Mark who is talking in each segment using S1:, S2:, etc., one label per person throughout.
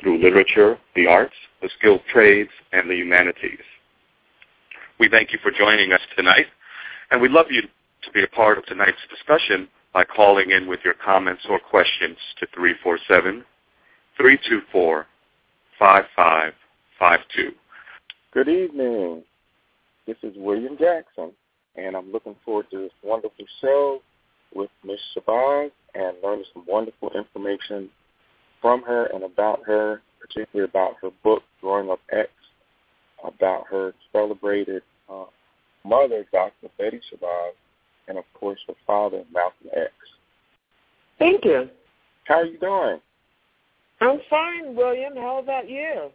S1: through literature, the arts, the skilled trades, and the humanities. We thank you for joining us tonight, and we'd love you to be a part of tonight's discussion by calling in with your comments or questions to 347-324-5552.
S2: Good evening. This is William Jackson, and I'm looking forward to this wonderful show with Miss Shabazz and learning some wonderful information from her and about her, particularly about her book, Growing Up X, about her celebrated uh, mother, Dr. Betty Shabazz, and of course her father, Malcolm X.
S3: Thank you.
S2: How are you doing?
S3: I'm fine, William. How about you?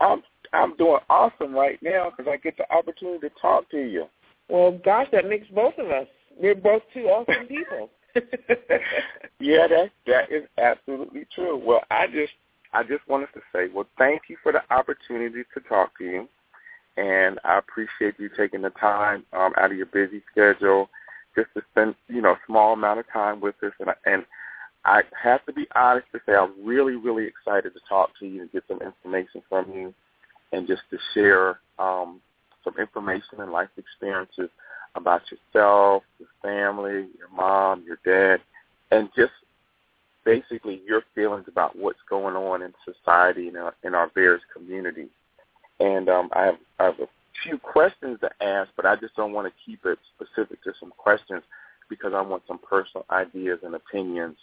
S2: I'm I'm doing awesome right now because I get the opportunity to talk to you.
S3: Well, gosh, that makes both of us. We're both two awesome people.
S2: Yeah, that that is absolutely true. Well, I just I just wanted to say, well, thank you for the opportunity to talk to you, and I appreciate you taking the time um, out of your busy schedule just to spend you know a small amount of time with us, and I, and I have to be honest to say I'm really really excited to talk to you and get some information from you, and just to share um, some information and life experiences about yourself, your family, your mom, your dad, and just basically your feelings about what's going on in society and in, in our various communities. And um, I, have, I have a few questions to ask, but I just don't want to keep it specific to some questions because I want some personal ideas and opinions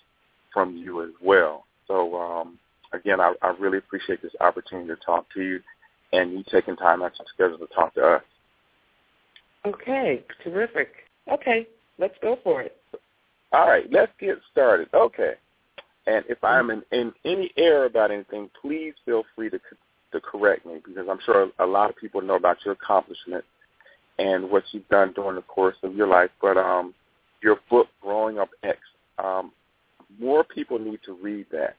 S2: from you as well. So um, again, I, I really appreciate this opportunity to talk to you and you taking time out of your schedule to talk to us.
S3: Okay, terrific. Okay, let's go for it.
S2: All right, let's get started. Okay. And if I'm in, in any error about anything, please feel free to to correct me because I'm sure a lot of people know about your accomplishment and what you've done during the course of your life. But um, your book, Growing Up X, um, more people need to read that.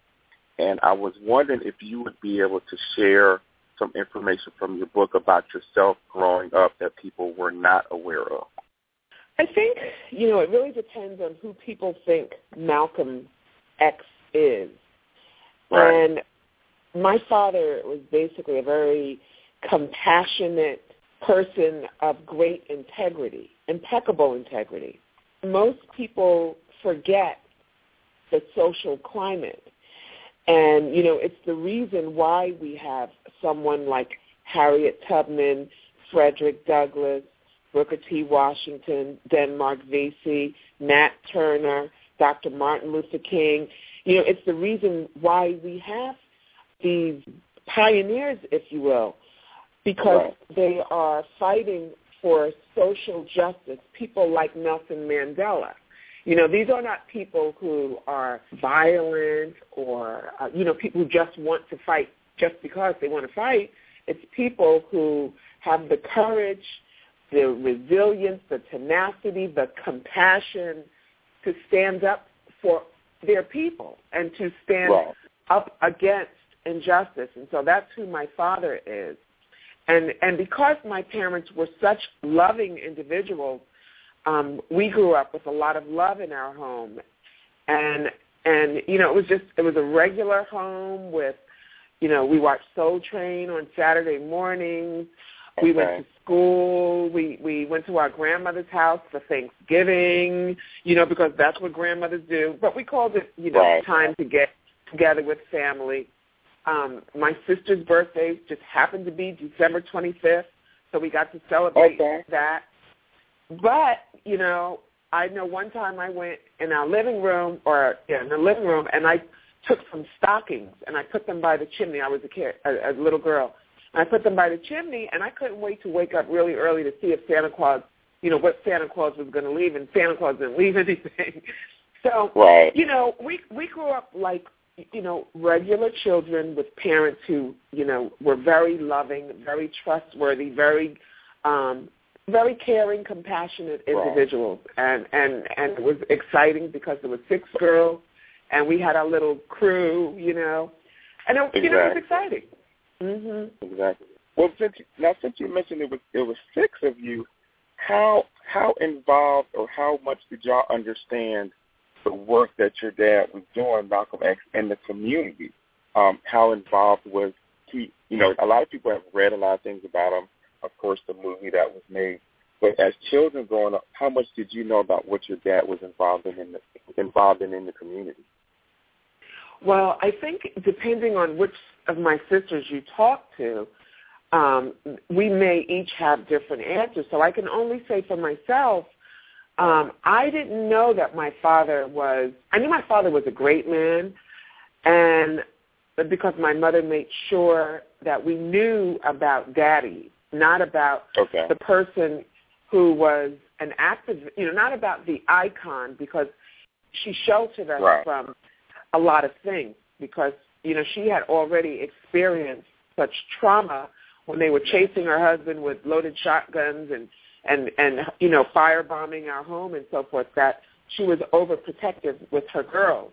S2: And I was wondering if you would be able to share some information from your book about yourself growing up that people were not aware of?
S3: I think, you know, it really depends on who people think Malcolm X is.
S2: Right.
S3: And my father was basically a very compassionate person of great integrity, impeccable integrity. Most people forget the social climate and, you know, it's the reason why we have someone like Harriet Tubman, Frederick Douglass, Booker T. Washington, Denmark Vesey, Nat Turner, Dr. Martin Luther King. You know, it's the reason why we have these pioneers, if you will, because
S2: right.
S3: they are fighting for social justice. People like Nelson Mandela. You know, these are not people who are violent or, uh, you know, people who just want to fight just because they want to fight. It's people who have the courage, the resilience, the tenacity, the compassion to stand up for their people and to stand
S2: right.
S3: up against injustice. And so that's who my father is. And and because my parents were such loving individuals, um, we grew up with a lot of love in our home, and and you know it was just it was a regular home with, you know, we watched Soul Train on Saturday mornings. We went to school. We we went to our grandmother's house for Thanksgiving. You know because that's what grandmothers do. But we called it you know
S2: Right.
S3: time to get together with family. Um, my sister's birthday just happened to be December 25th, so we got to celebrate
S2: Okay.
S3: that. But you know, I know one time I went in our living room, or yeah, in the living room, and I took some stockings and I put them by the chimney. I was a kid, a, a little girl. And I put them by the chimney, and I couldn't wait to wake up really early to see if Santa Claus, you know, what Santa Claus was going to leave, and Santa Claus didn't leave anything. So,
S2: Right.
S3: you know, we we grew up like you know, regular children with parents who, you know, were very loving, very trustworthy, very um very caring, compassionate individuals. Right. And and and it was exciting because there were six girls and we had our little crew, you know. And it,
S2: exactly.
S3: you know, it was exciting. Mhm.
S2: Exactly. Well, since now since you mentioned it was it was six of you, how how involved or how much did y'all understand the work that your dad was doing, Malcolm X, in the community? Um, how involved was he? You know, a lot of people have read a lot of things about him. Of course, the movie that was made. But as children growing up, how much did you know about what your dad was involved in, in the, involved in in the community?
S3: Well, I think depending on which of my sisters you talk to, um, we may each have different answers. So I can only say for myself, um, I didn't know that my father was. I knew my father was a great man, and because my mother made sure that we knew about Daddy, not about
S2: okay.
S3: the person who was an active. You know, not about the icon because she sheltered us
S2: right.
S3: from a lot of things because you know she had already experienced such trauma when they were chasing her husband with loaded shotguns and and and you know firebombing our home and so forth that she was overprotective with her girls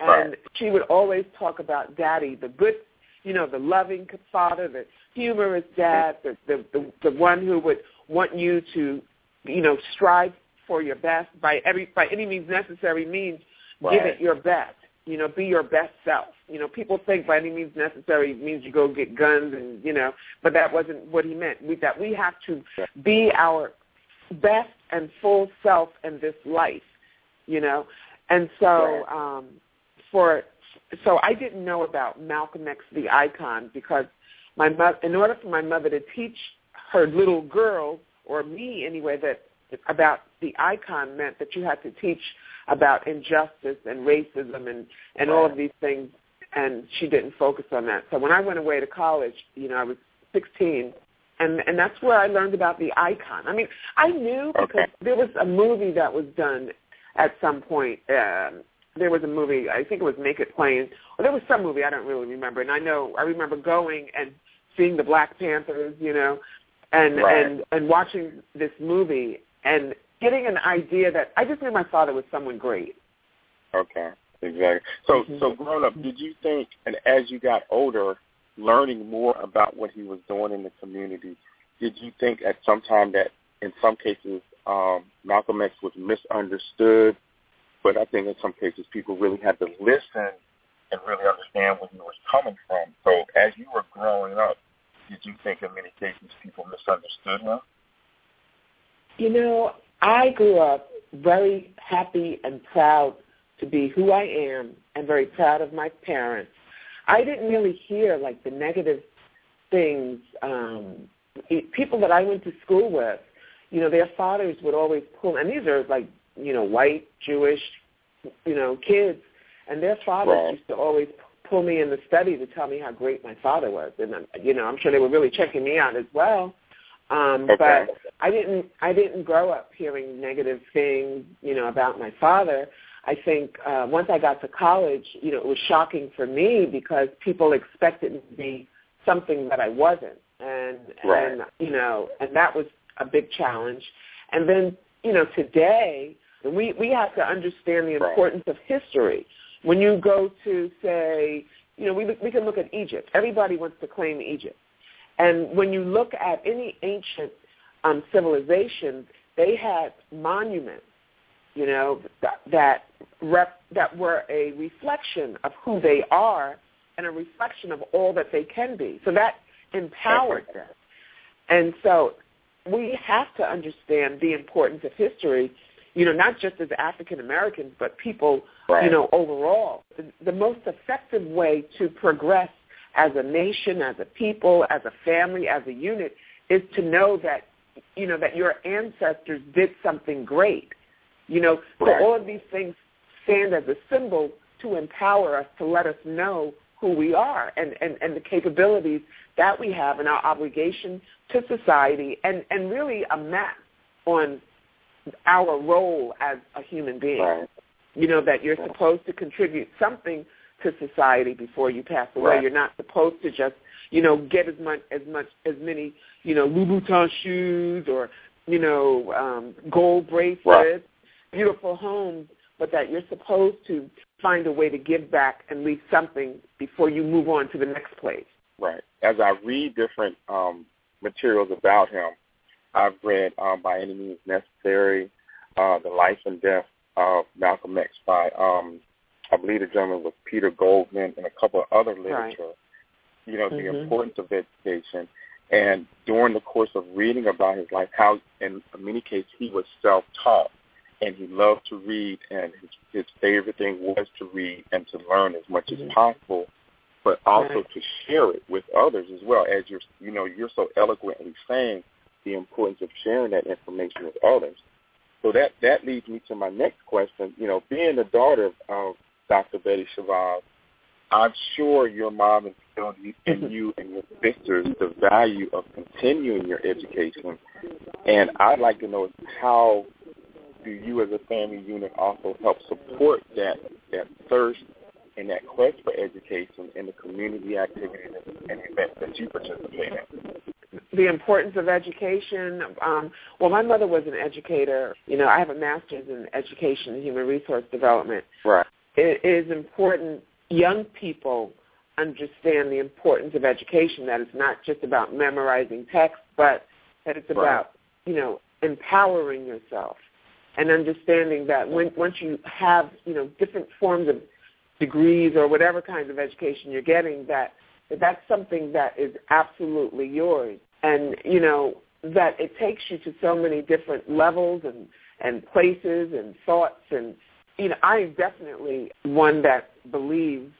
S3: and
S2: right.
S3: she would always talk about daddy the good you know the loving father the humorous dad the the the, the one who would want you to you know strive for your best by every by any means necessary means
S2: right.
S3: give it your best you know, be your best self. You know, people think by any means necessary means you go get guns and, you know, but that wasn't what he meant. We, that we have to be our best and full self in this life, you know. And so um for so I didn't know about Malcolm X the icon because my mother in order for my mother to teach her little girl or me anyway that about the icon meant that you had to teach about injustice and racism and and all of these things and she didn't focus on that. So when i went away to college you know i was 16 and and that's where i learned about the icon. I mean i knew because
S2: okay.
S3: there was a movie that was done at some point um there was a movie i think it was make it plain or there was some movie i don't really remember and i know i remember going and seeing the black panthers you know and
S2: right.
S3: and and watching this movie and getting an idea that I just knew my father was someone great.
S2: Okay, exactly. So,
S3: mm-hmm.
S2: so growing up, did you think, and as you got older, learning more about what he was doing in the community, did you think at some time that in some cases um, Malcolm X was misunderstood, but I think in some cases people really had to listen and really understand where he was coming from. So as you were growing up, did you think in many cases people misunderstood him?
S3: You know, I grew up very happy and proud to be who I am and very proud of my parents. I didn't really hear like the negative things. Um, people that I went to school with, you know, their fathers would always pull, and these are like, you know, white, Jewish, you know, kids, and their fathers
S2: right.
S3: used to always pull me in the study to tell me how great my father was, and you know, I'm sure they were really checking me out as well. Um,
S2: okay.
S3: But I didn't I didn't grow up hearing negative things, you know, about my father. I think uh, once I got to college, you know, it was shocking for me because people expected me to be something that I wasn't, and
S2: right.
S3: and you know, and that was a big challenge. And then you know, today we we have to understand the importance
S2: right.
S3: of history. When you go to say, you know, we we can look at Egypt. Everybody wants to claim Egypt. And when you look at any ancient um, civilization, they had monuments, you know, that that, rep, that were a reflection of who they are and a reflection of all that they can be. So that empowered them. And so we have to understand the importance of history, you know, not just as African Americans, but people,
S2: right.
S3: you know, overall. The, the most effective way to progress as a nation, as a people, as a family, as a unit, is to know that you know that your ancestors did something great. You know,
S2: right.
S3: so all of these things stand as a symbol to empower us to let us know who we are and, and, and the capabilities that we have and our obligation to society and, and really a map on our role as a human being.
S2: Right.
S3: You know, that you're supposed to contribute something to society before you pass away.
S2: Right.
S3: You're not supposed to just, you know, get as much as much as many, you know, Louboutin shoes or, you know, um, gold bracelets,
S2: Right.
S3: beautiful homes, but that you're supposed to find a way to give back and leave something before you move on to the next place.
S2: Right. As I read different um, materials about him, I've read um, By Any Means Necessary, uh, The Life and Death of Malcolm X by, um, I believe the gentleman was Peter Goldman and a couple of other literature. You know, the
S3: Mhm.
S2: importance of education. And during the course of reading about his life, how in many cases he was self-taught and he loved to read and his, his favorite thing was to read and to learn as much
S3: Mhm.
S2: as possible but also
S3: Right.
S2: to share it with others as well as you're you know you're so eloquently saying the importance of sharing that information with others. So that that leads me to my next question. You know being the daughter of, of dr betty shabazz i'm sure your mom instilled you- in mm-hmm. you and your sisters the value of continuing your education. And i'd like to know how do you as a family unit also help support that that thirst and that quest for education in the community activities and events that you participate in.
S3: The importance of education. Um, well, my mother was an educator. You know, I have a master's in education and human resource development.
S2: Right.
S3: It is important young people understand the importance of education, that it's not just about memorizing text, but that it's
S2: Right.
S3: about, you know, empowering yourself and understanding that when once you have, you know, different forms of degrees or whatever kinds of education you're getting, that that's something that is absolutely yours. And, you know, that it takes you to so many different levels and, and places and thoughts and you know, I am definitely one that believes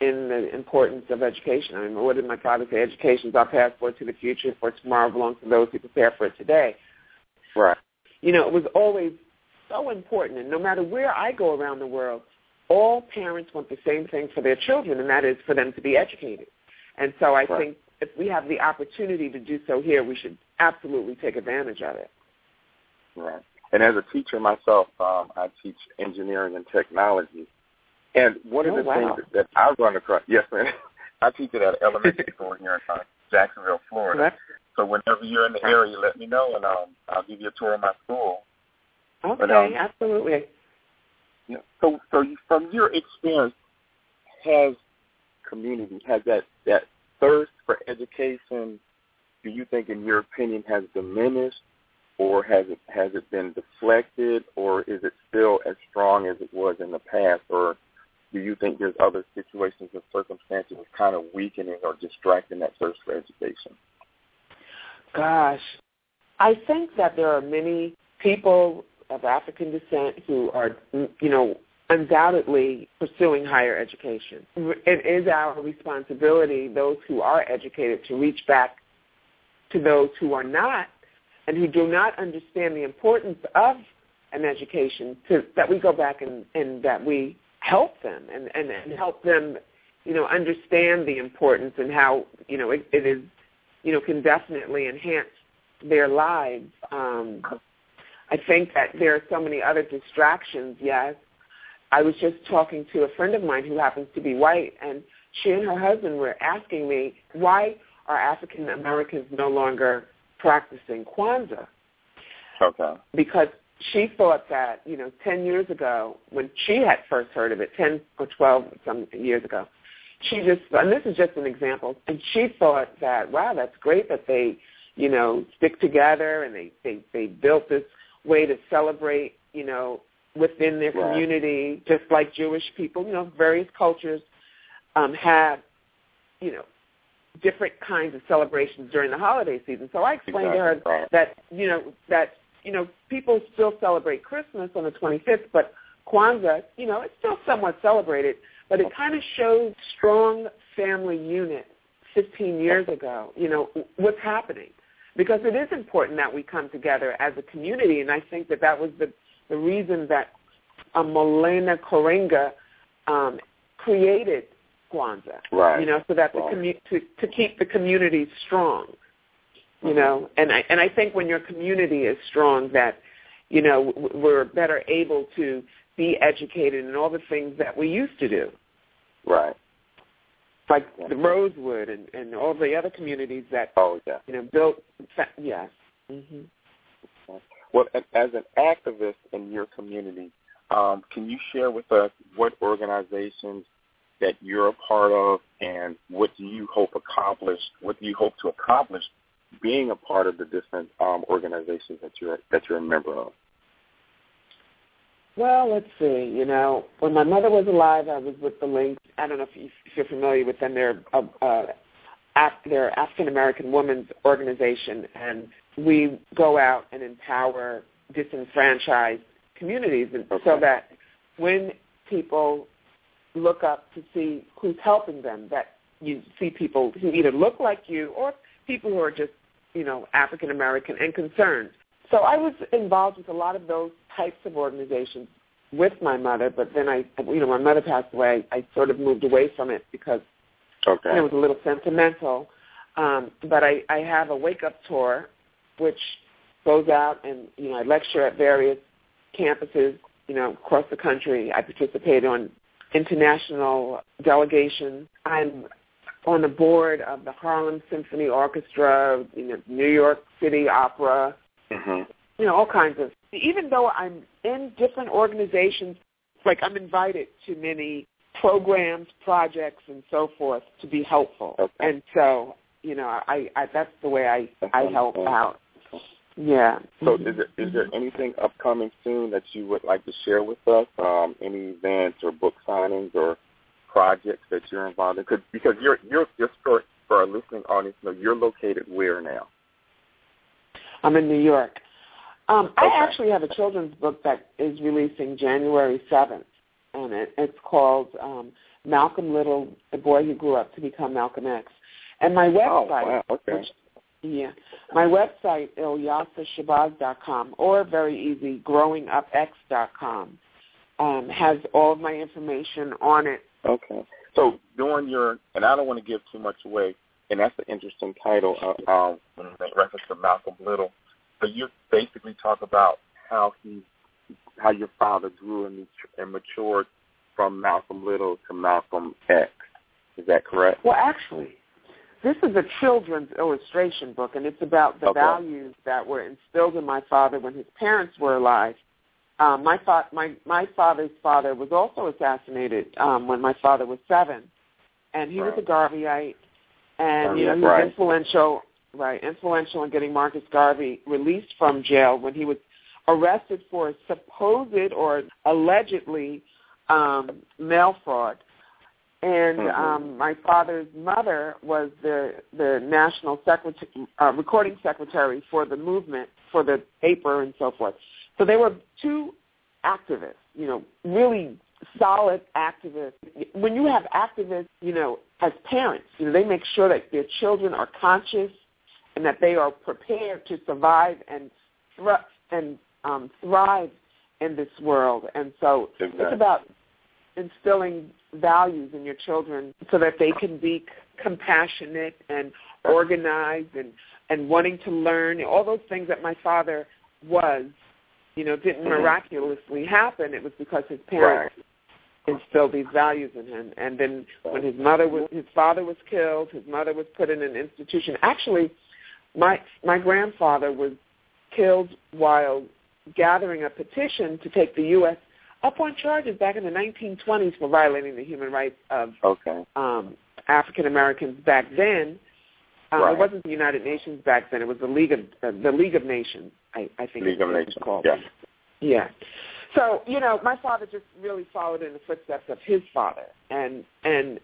S3: in the importance of education. I mean, what did my father say? Education is our passport to the future, for tomorrow belongs to those who prepare for it today.
S2: Right.
S3: You know, it was always so important, and no matter where I go around the world, all parents want the same thing for their children, and that is for them to be educated. And so I
S2: Right.
S3: think if we have the opportunity to do so here, we should absolutely take advantage of it.
S2: Right. And as a teacher myself, um, I teach engineering and technology. And one of
S3: Oh,
S2: the
S3: wow.
S2: things that I run across, yes, man, I teach it at elementary school here in uh, Jacksonville, Florida.
S3: Correct?
S2: So whenever you're in the area, let me know, and um, I'll give you a tour of my school.
S3: Okay,
S2: But, um,
S3: absolutely.
S2: Yeah. So, so you, from your experience, has community has that that thirst for education? Do you think, in your opinion, has diminished, or has it has it been deflected, or is it still as strong as it was in the past, or do you think there's other situations and circumstances that's kind of weakening or distracting that thirst for education?
S3: Gosh, I think that there are many people of African descent who are, you know, undoubtedly pursuing higher education. It is our responsibility, those who are educated, to reach back to those who are not and who do not understand the importance of an education, to, that we go back and, and that we help them and, and, and help them, you know, understand the importance and how, you know, it, it is, you know, can definitely enhance their lives. Um, I think that there are so many other distractions, yes. I was just talking to a friend of mine who happens to be white, and she and her husband were asking me, why are African Americans no longer practicing Kwanzaa?
S2: Okay.
S3: Because she thought that, you know, 10 years ago, when she had first heard of it, 10 or 12 some years ago, she just, and this is just an example, and she thought that, wow, that's great that they, you know, stick together and they, they, they built this way to celebrate, you know, within their community, just like Jewish people, you know, various cultures um, have, you know, different kinds of celebrations during the holiday season. So I explained to her that, you know, that, you know, people still celebrate Christmas on the 25th, but Kwanzaa, you know, it's still somewhat celebrated, but it kind of shows strong family unit 15 years ago, you know, what's happening. Because it is important that we come together as a community, and I think that that was the, the reason that um, Maulana Karenga um, created Kwanzaa,
S2: Right.
S3: you know, so that the commu- to, to keep the community strong, you
S2: Mhm.
S3: know, and I and I think when your community is strong, that you know we're better able to be educated in all the things that we used to do.
S2: Right.
S3: Like
S2: Yeah.
S3: the Rosewood and, and all the other communities that
S2: Oh yeah.
S3: you know built. Yes. hmm
S2: Well, as an activist in your community, um, can you share with us what organizations that you're a part of, and what do you hope accomplish? What do you hope to accomplish being a part of the different um, organizations that you're that you're a member of?
S3: Well, let's see. You know, when my mother was alive, I was with the Link. I don't know if, you, if you're familiar with them. They're a, a, They're African American women's organization, and we go out and empower disenfranchised communities, and so that when people look up to see who's helping them, that you see people who either look like you or people who are just, you know, African American and concerned. So I was involved with a lot of those types of organizations with my mother, but then I, you know, my mother passed away. I sort of moved away from it because
S2: Okay.
S3: it was a little sentimental. Um, but I, I have a wake up tour, which goes out and you know I lecture at various campuses, you know, across the country. I participate on international delegations. I'm on the board of the Harlem Symphony Orchestra, you know, New York City Opera,
S2: hmm
S3: you know, all kinds of. Even though I'm in different organizations, like I'm invited to many programs, projects, and so forth to be helpful.
S2: Okay.
S3: And so, you know, I, I that's the way I I help out. Yeah.
S2: So, is there is there anything upcoming soon that you would like to share with us? Um, any events or book signings or projects that you're involved in? Cause, because you're you're just for for our listening audience, know you're located where now?
S3: I'm in New York. Um, I actually have a children's book that is releasing January 7th, and it, it's called um, Malcolm Little, the boy who grew up to become Malcolm X. And my
S2: Oh
S3: website,
S2: wow, okay.
S3: which, yeah, my website, ilyasahshabazz.com, or very easy, growingupx.com, um, has all of my information on it.
S2: Okay. So during your, and I don't want to give too much away, and that's an interesting title, uh, um, in reference to Malcolm Little. But you basically talk about how he, how your father grew and, and matured from Malcolm Little to Malcolm X. Is that correct?
S3: Well, actually, this is a children's illustration book, and it's about the
S2: Okay.
S3: values that were instilled in my father when his parents were alive. Um, my, fa- my my father's father was also assassinated um, when my father was seven, and he was a Garveyite, and
S2: Oh,
S3: you know he was
S2: right.
S3: influential, right? Influential in getting Marcus Garvey released from jail when he was arrested for supposed or allegedly um, mail fraud. And
S2: Mhm.
S3: um, my father's mother was the the national secretary, uh, recording secretary for the movement, for the paper, and so forth. So they were two activists, you know, really solid activists. When you have activists, you know, as parents, you know, they make sure that their children are conscious and that they are prepared to survive and thr- and um, thrive in this world. And so
S2: Exactly.
S3: it's about instilling values in your children so that they can be compassionate and organized and and wanting to learn all those things that my father was you know didn't
S2: Mhm.
S3: miraculously happen it was because his parents
S2: Right.
S3: instilled these values in him and then when his mother was his father was killed his mother was put in an institution actually my my grandfather was killed while gathering a petition to take the US up on charges back in the 1920s for violating the human rights of
S2: Okay.
S3: um, African Americans back then. Um,
S2: Right.
S3: It wasn't the United Nations back then; it was the League of uh, the League of Nations. I, I think
S2: League
S3: it
S2: of
S3: was
S2: Nations.
S3: called.
S2: Yeah.
S3: Yeah. So you know, my father just really followed in the footsteps of his father, and and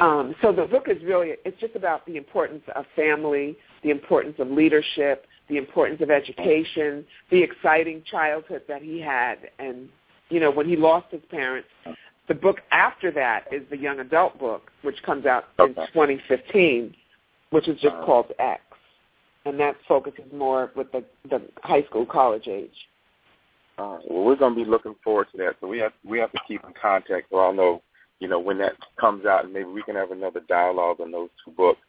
S3: um, so the book is really it's just about the importance of family, the importance of leadership, the importance of education, the exciting childhood that he had, and you know when he lost his parents. The book after that is the young adult book, which comes out in 2015, which is just called X, and that focuses more with the the high school college age.
S2: All right. Well, we're going to be looking forward to that. So we have we have to keep in contact. So I'll know, you know, when that comes out, and maybe we can have another dialogue on those two books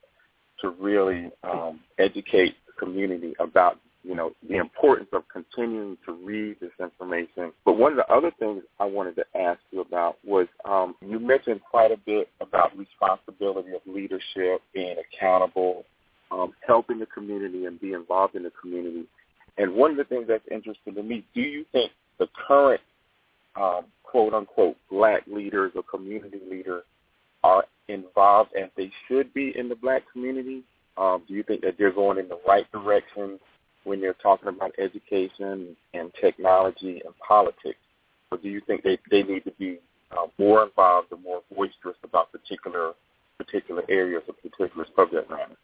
S2: to really um, educate community about you know, the importance of continuing to read this information. But one of the other things I wanted to ask you about was um, you mentioned quite a bit about responsibility of leadership, being accountable, um, helping the community and be involved in the community. And one of the things that's interesting to me, do you think the current um, quote unquote black leaders or community leaders are involved as they should be in the black community? Um, do you think that they're going in the right direction when they're talking about education and technology and politics? Or do you think they, they need to be uh, more involved and more boisterous about particular particular areas or particular subject matters?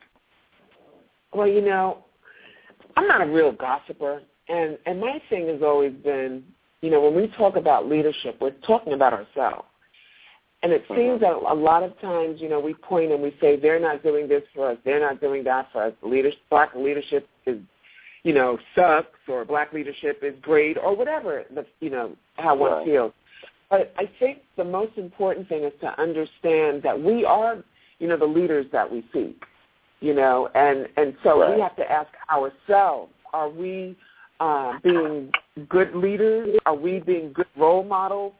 S3: Well, you know, I'm not a real gossiper, and and my thing has always been, you know, when we talk about leadership, we're talking about ourselves. And it seems that a lot of times, you know, we point and we say they're not doing this for us, they're not doing that for us. Leadership, black leadership is, you know, sucks, or black leadership is great, or whatever the, you know, how one
S2: right.
S3: feels. But I think the most important thing is to understand that we are, you know, the leaders that we seek, you know, and and so
S2: right.
S3: we have to ask ourselves: Are we uh, being good leaders? Are we being good role models?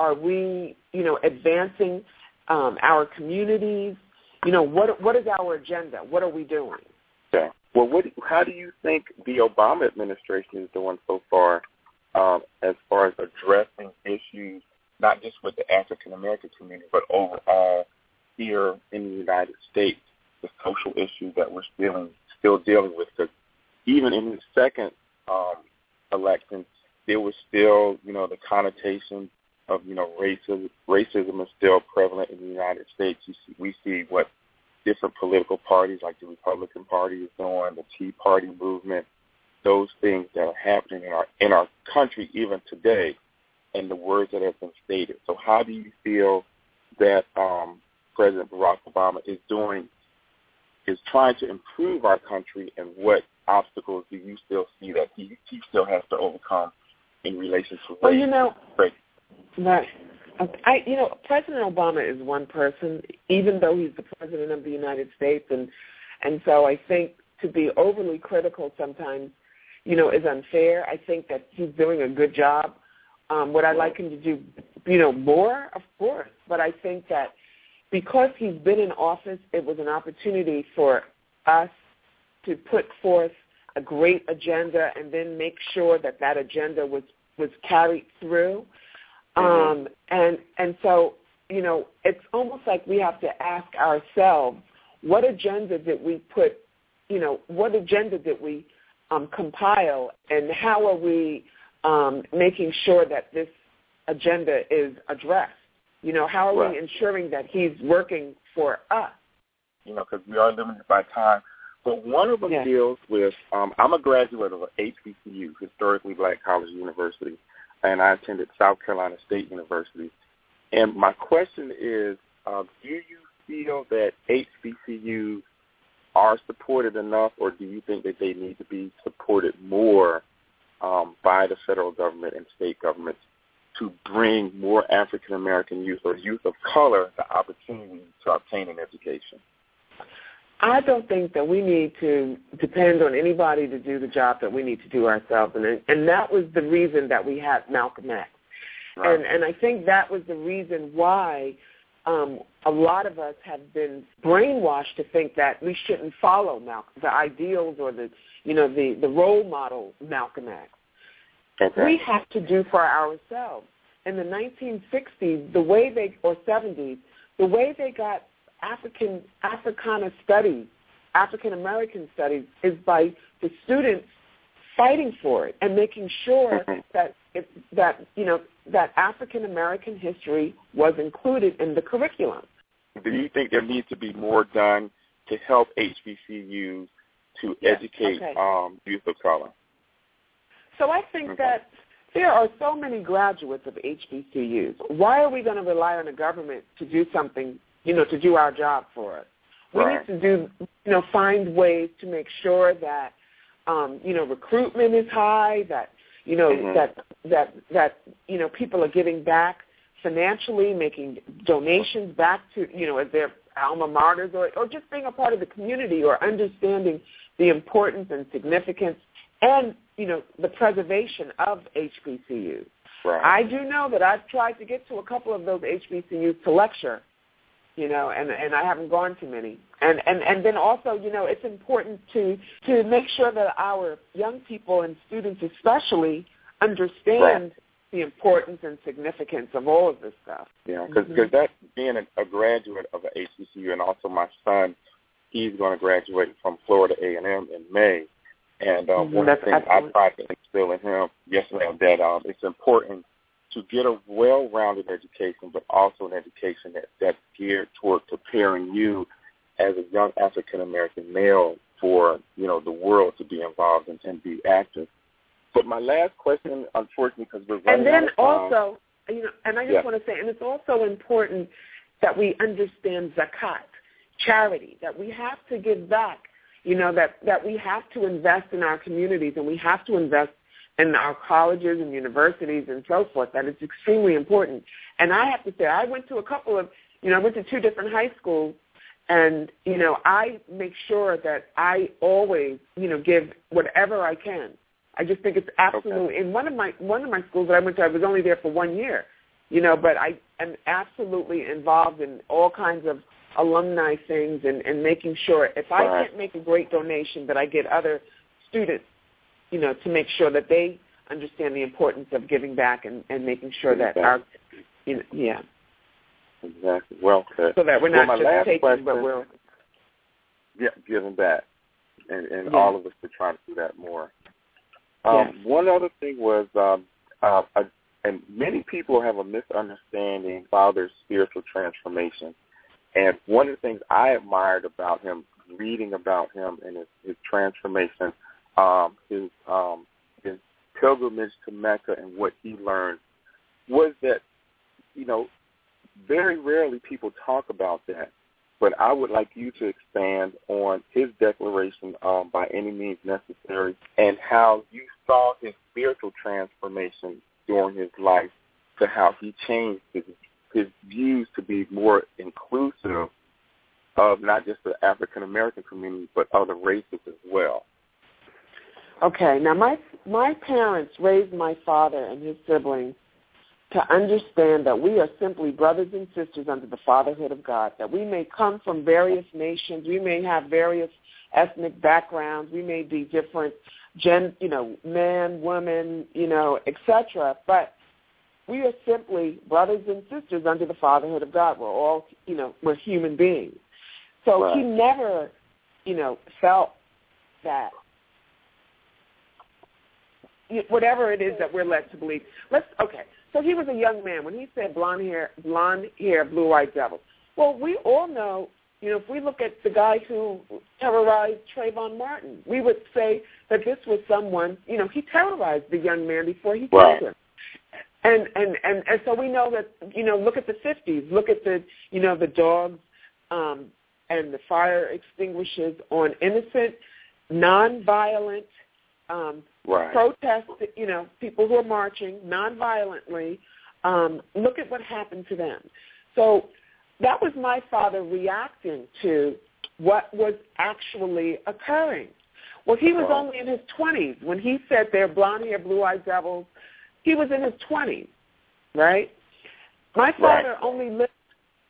S3: Are we, you know, advancing um, our communities? You know, what what is our agenda? What are we doing?
S2: Okay. Well, what, how do you think the Obama administration is doing so far um, as far as addressing issues, not just with the African American community, but overall here in the United States, the social issues that we're still still dealing with? Because even in the second um, election, there was still, you know, the connotation of you know racism. Racism is still prevalent in the United States. You see, we see what different political parties, like the Republican Party, is doing, the Tea Party movement, those things that are happening in our in our country even today, and the words that have been stated. So, how do you feel that um, President Barack Obama is doing? Is trying to improve our country, and what obstacles do you still see that he, he still has to overcome in relation to race?
S3: Well, you know,
S2: race?
S3: Right. I, you know, President Obama is one person, even though he's the president of the United States, and and so I think to be overly critical sometimes, you know, is unfair. I think that he's doing a good job. Um, would I like him to do, you know, more? Of course, but I think that because he's been in office, it was an opportunity for us to put forth a great agenda and then make sure that that agenda was was carried through.
S2: Mm-hmm.
S3: Um, and and so you know, it's almost like we have to ask ourselves, what agenda did we put? You know, what agenda did we um, compile, and how are we um, making sure that this agenda is addressed? You know, how are
S2: right.
S3: we ensuring that he's working for us?
S2: You know, because we are limited by time. But one of them
S3: yes.
S2: deals with, um, I'm a graduate of HBCU, Historically Black College University, and I attended South Carolina State University. And my question is, uh, do you feel that HBCUs are supported enough, or do you think that they need to be supported more um, by the federal government and state governments to bring more African American youth or youth of color the opportunity to obtain an education?
S3: I don't think that we need to depend on anybody to do the job that we need to do ourselves, and and that was the reason that we had Malcolm X,
S2: right.
S3: and and I think that was the reason why um, a lot of us have been brainwashed to think that we shouldn't follow Malcolm, the ideals or the you know the the role model Malcolm X.
S2: Okay.
S3: We have to do for ourselves. In the 1960s, the way they or 70s, the way they got African Africana studies, African American studies, is by the students fighting for it and making sure that it, that you know that African American history was included in the curriculum.
S2: Do you think there needs to be more done to help HBCUs to
S3: yes.
S2: educate
S3: okay.
S2: um, youth of color?
S3: So I think
S2: okay.
S3: that there are so many graduates of HBCUs. Why are we going to rely on the government to do something you know, to do our job for us. We
S2: right.
S3: need to do, you know, find ways to make sure that, um, you know, recruitment is high, that, you know,
S2: mm-hmm.
S3: that, that, that, you know, people are giving back financially, making donations back to, you know, as their alma maters or, or just being a part of the community or understanding the importance and significance and you know the preservation of HBCUs.
S2: Right.
S3: I do know that I've tried to get to a couple of those HBCUs to lecture, you know, and and I haven't gone to many. And and and then also, you know, it's important to to make sure that our young people and students especially understand
S2: Right.
S3: the importance and significance of all of this stuff.
S2: Yeah, because
S3: Mhm.
S2: that being a, a graduate of an HBCU, and also my son, he's going to graduate from Florida A and M in May. And uh,
S3: Mhm,
S2: one of the
S3: that's
S2: things I tried to instill in him yesterday that um, it's important to get a well-rounded education, but also an education that that's geared toward preparing you as a young African American male for you know the world to be involved and, and be active. But my last question, unfortunately, because we're running
S3: And then
S2: out of time,
S3: also, you know, and I just
S2: Yeah.
S3: want to say, and it's also important that we understand zakat, charity, that we have to give back. You know that that we have to invest in our communities and we have to invest in our colleges and universities and so forth. That it's extremely important. And I have to say, I went to a couple of, you know, I went to two different high schools, and you know, I make sure that I always, you know, give whatever I can. I just think it's absolutely. In one of my one of my schools that I went to, I was only there for one year, you know, but I am absolutely involved in all kinds of alumni things and, and making sure if I can't make a great donation, that I get other students, you know, to make sure that they understand the importance of giving back and, and making sure that our, you know, yeah,
S2: exactly. Well said.
S3: so that we're not
S2: my
S3: just taking, but
S2: question-
S3: we're
S2: Yeah, giving back, and and
S3: Yeah.
S2: all of us should try to do that more. Um,
S3: Yes.
S2: One other thing was, um, uh, I, and many people have a misunderstanding about their spiritual transformation. And one of the things I admired about him, reading about him and his, his transformation, um, his um, his pilgrimage to Mecca and what he learned, was that you know very rarely people talk about that but I would like you to expand on his declaration um, by any means necessary and how you saw his spiritual transformation during his life to how he changed his, his views to be more inclusive of not just the African American community but other races as well.
S3: Okay, now my my parents raised my father and his siblings to understand that we are simply brothers and sisters under the fatherhood of God. That we may come from various nations, we may have various ethnic backgrounds, we may be different, gen, you know, man, woman, you know, etc. But we are simply brothers and sisters under the fatherhood of God. We're all, you know, we're human beings. So
S2: Right.
S3: he never, you know, felt that whatever it is that we're led to believe. Let's okay. So he was a young man when he said blonde hair, blonde hair, blue eyed devil. Well, we all know, you know, if we look at the guy who terrorized Trayvon Martin, we would say that this was someone, you know, he terrorized the young man before he killed
S2: Right.
S3: him. And, and and and so we know that you know look at the 50s look at the you know the dogs um and the fire extinguishers on innocent non-violent um
S2: Right.
S3: protest, you know, people who are marching nonviolently. Um, look at what happened to them. So that was my father reacting to what was actually occurring. Well, he was
S2: Wow.
S3: only in his 20s. When he said they're blonde hair, blue eyed devils, he was in his 20s, right? My father only lived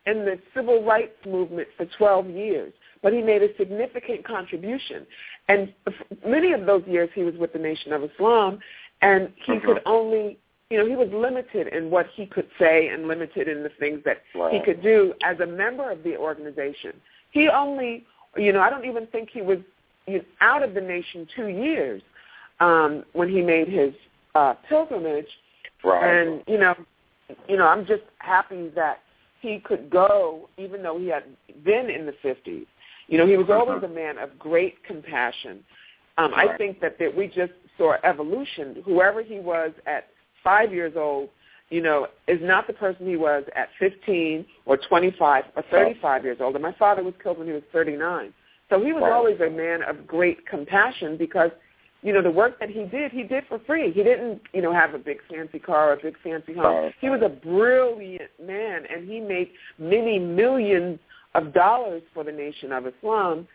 S3: in the civil rights movement for 12 years, but he made a significant contribution. And many of those years he was with the Nation of Islam, and he
S2: Mhm.
S3: could only, you know, he was limited in what he could say and limited in the things that he could do as a member of the organization. He only, you know, I don't even think he was you know, out of the nation two years um, when he made his uh, pilgrimage.
S2: Right.
S3: And you know, you know, I'm just happy that he could go, even though he had been in the 50s. You know, he was always a man of great compassion. Um, I think that, that we just saw evolution. Whoever he was at five years old, you know, is not the person he was at 15 or 25 or 35 years old. And my father was killed when he was 39. So he was always a man of great compassion because you know, the work that he did, he did for free. He didn't, you know, have a big fancy car or a big fancy home. He was a brilliant man, and he made many millions of dollars for the Nation of Islam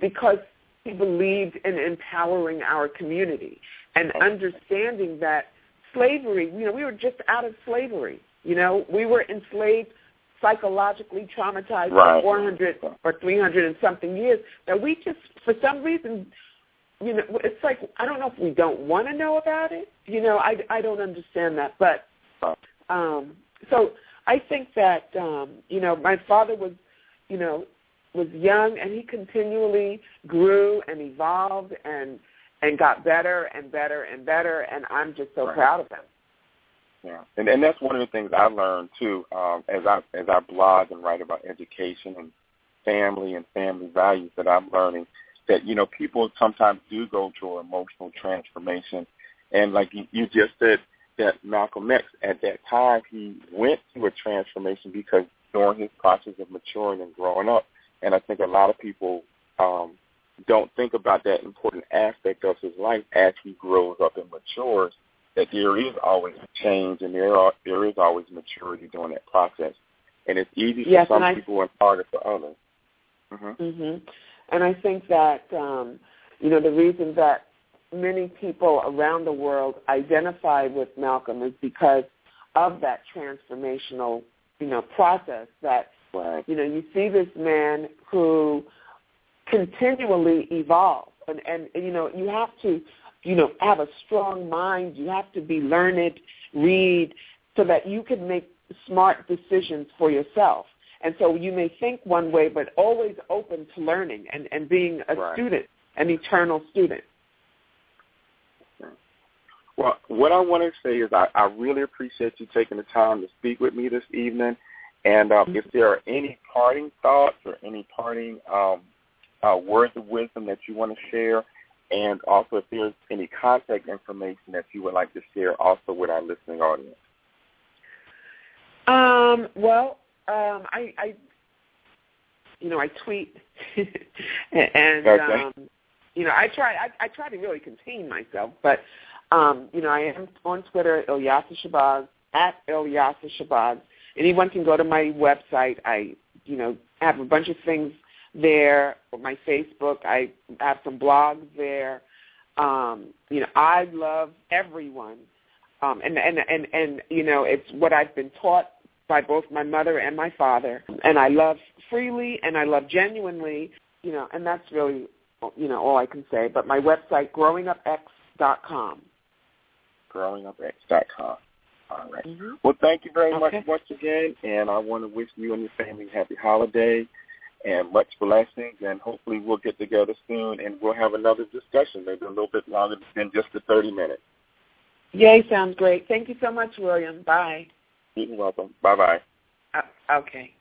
S3: because he believed in empowering our community and understanding that slavery, you know, we were just out of slavery. You know, we were enslaved psychologically traumatized
S2: right.
S3: for 400 or 300 and something years that we just, for some reason, you know, it's like I don't know if we don't want to know about it. You know, I I don't understand that, but um, so I think that um, you know my father was, you know, was young and he continually grew and evolved and and got better and better and better, and I'm just so
S2: right.
S3: proud of him.
S2: Yeah, and and that's one of the things I learned too um, as I as I blog and write about education and family and family values that I'm learning that you know people sometimes do go through emotional transformation, and like you, you just said that Malcolm X at that time he went through a transformation because during his process of maturing and growing up, and I think a lot of people um, don't think about that important aspect of his life as he grows up and matures that there is always change and there are there is always maturity during that process, and it's easy for
S3: yes,
S2: some
S3: I,
S2: people and harder for others. Mm-hmm.
S3: Mm-hmm. And I think that um, you know the reason that many people around the world identify with Malcolm is because of that transformational you know process that you know you see this man who continually evolves and and you know you have to you know, have a strong mind. You have to be learned, read, so that you can make smart decisions for yourself. And so you may think one way, but always open to learning and, and being a
S2: right.
S3: student, an eternal student.
S2: Well, what I want to say is I, I really appreciate you taking the time to speak with me this evening. And um, mm-hmm. if there are any parting thoughts or any parting um, uh, words of wisdom that you want to share, and also if there's any contact information that you would like to share also with our listening audience.
S3: Um, well, um, I, I, you know, I tweet, and
S2: okay.
S3: um, you know, I try, I, I try to really contain myself, but um, you know, I am on Twitter, Ilyasah Shabazz at Ilyasah Shabazz. Anyone can go to my website. I, you know, have a bunch of things there, my Facebook. I have some blogs there. Um, you know, I love everyone, um, and and and and you know, it's what I've been taught by both my mother and my father, and I love freely and I love genuinely. You know, and that's really you know all I can say. But my website, growingupx.com.
S2: Growingupx.com. All right.
S3: mm-hmm.
S2: Well, thank you very
S3: okay.
S2: much once again, and I want to wish you and your family a happy holiday and much blessings. And hopefully we'll get together soon and we'll have another discussion, maybe a little bit longer than just the 30 minutes.
S3: Yay, sounds great. Thank you so much, William. Bye.
S2: You're welcome. Bye-bye.
S3: Uh, okay.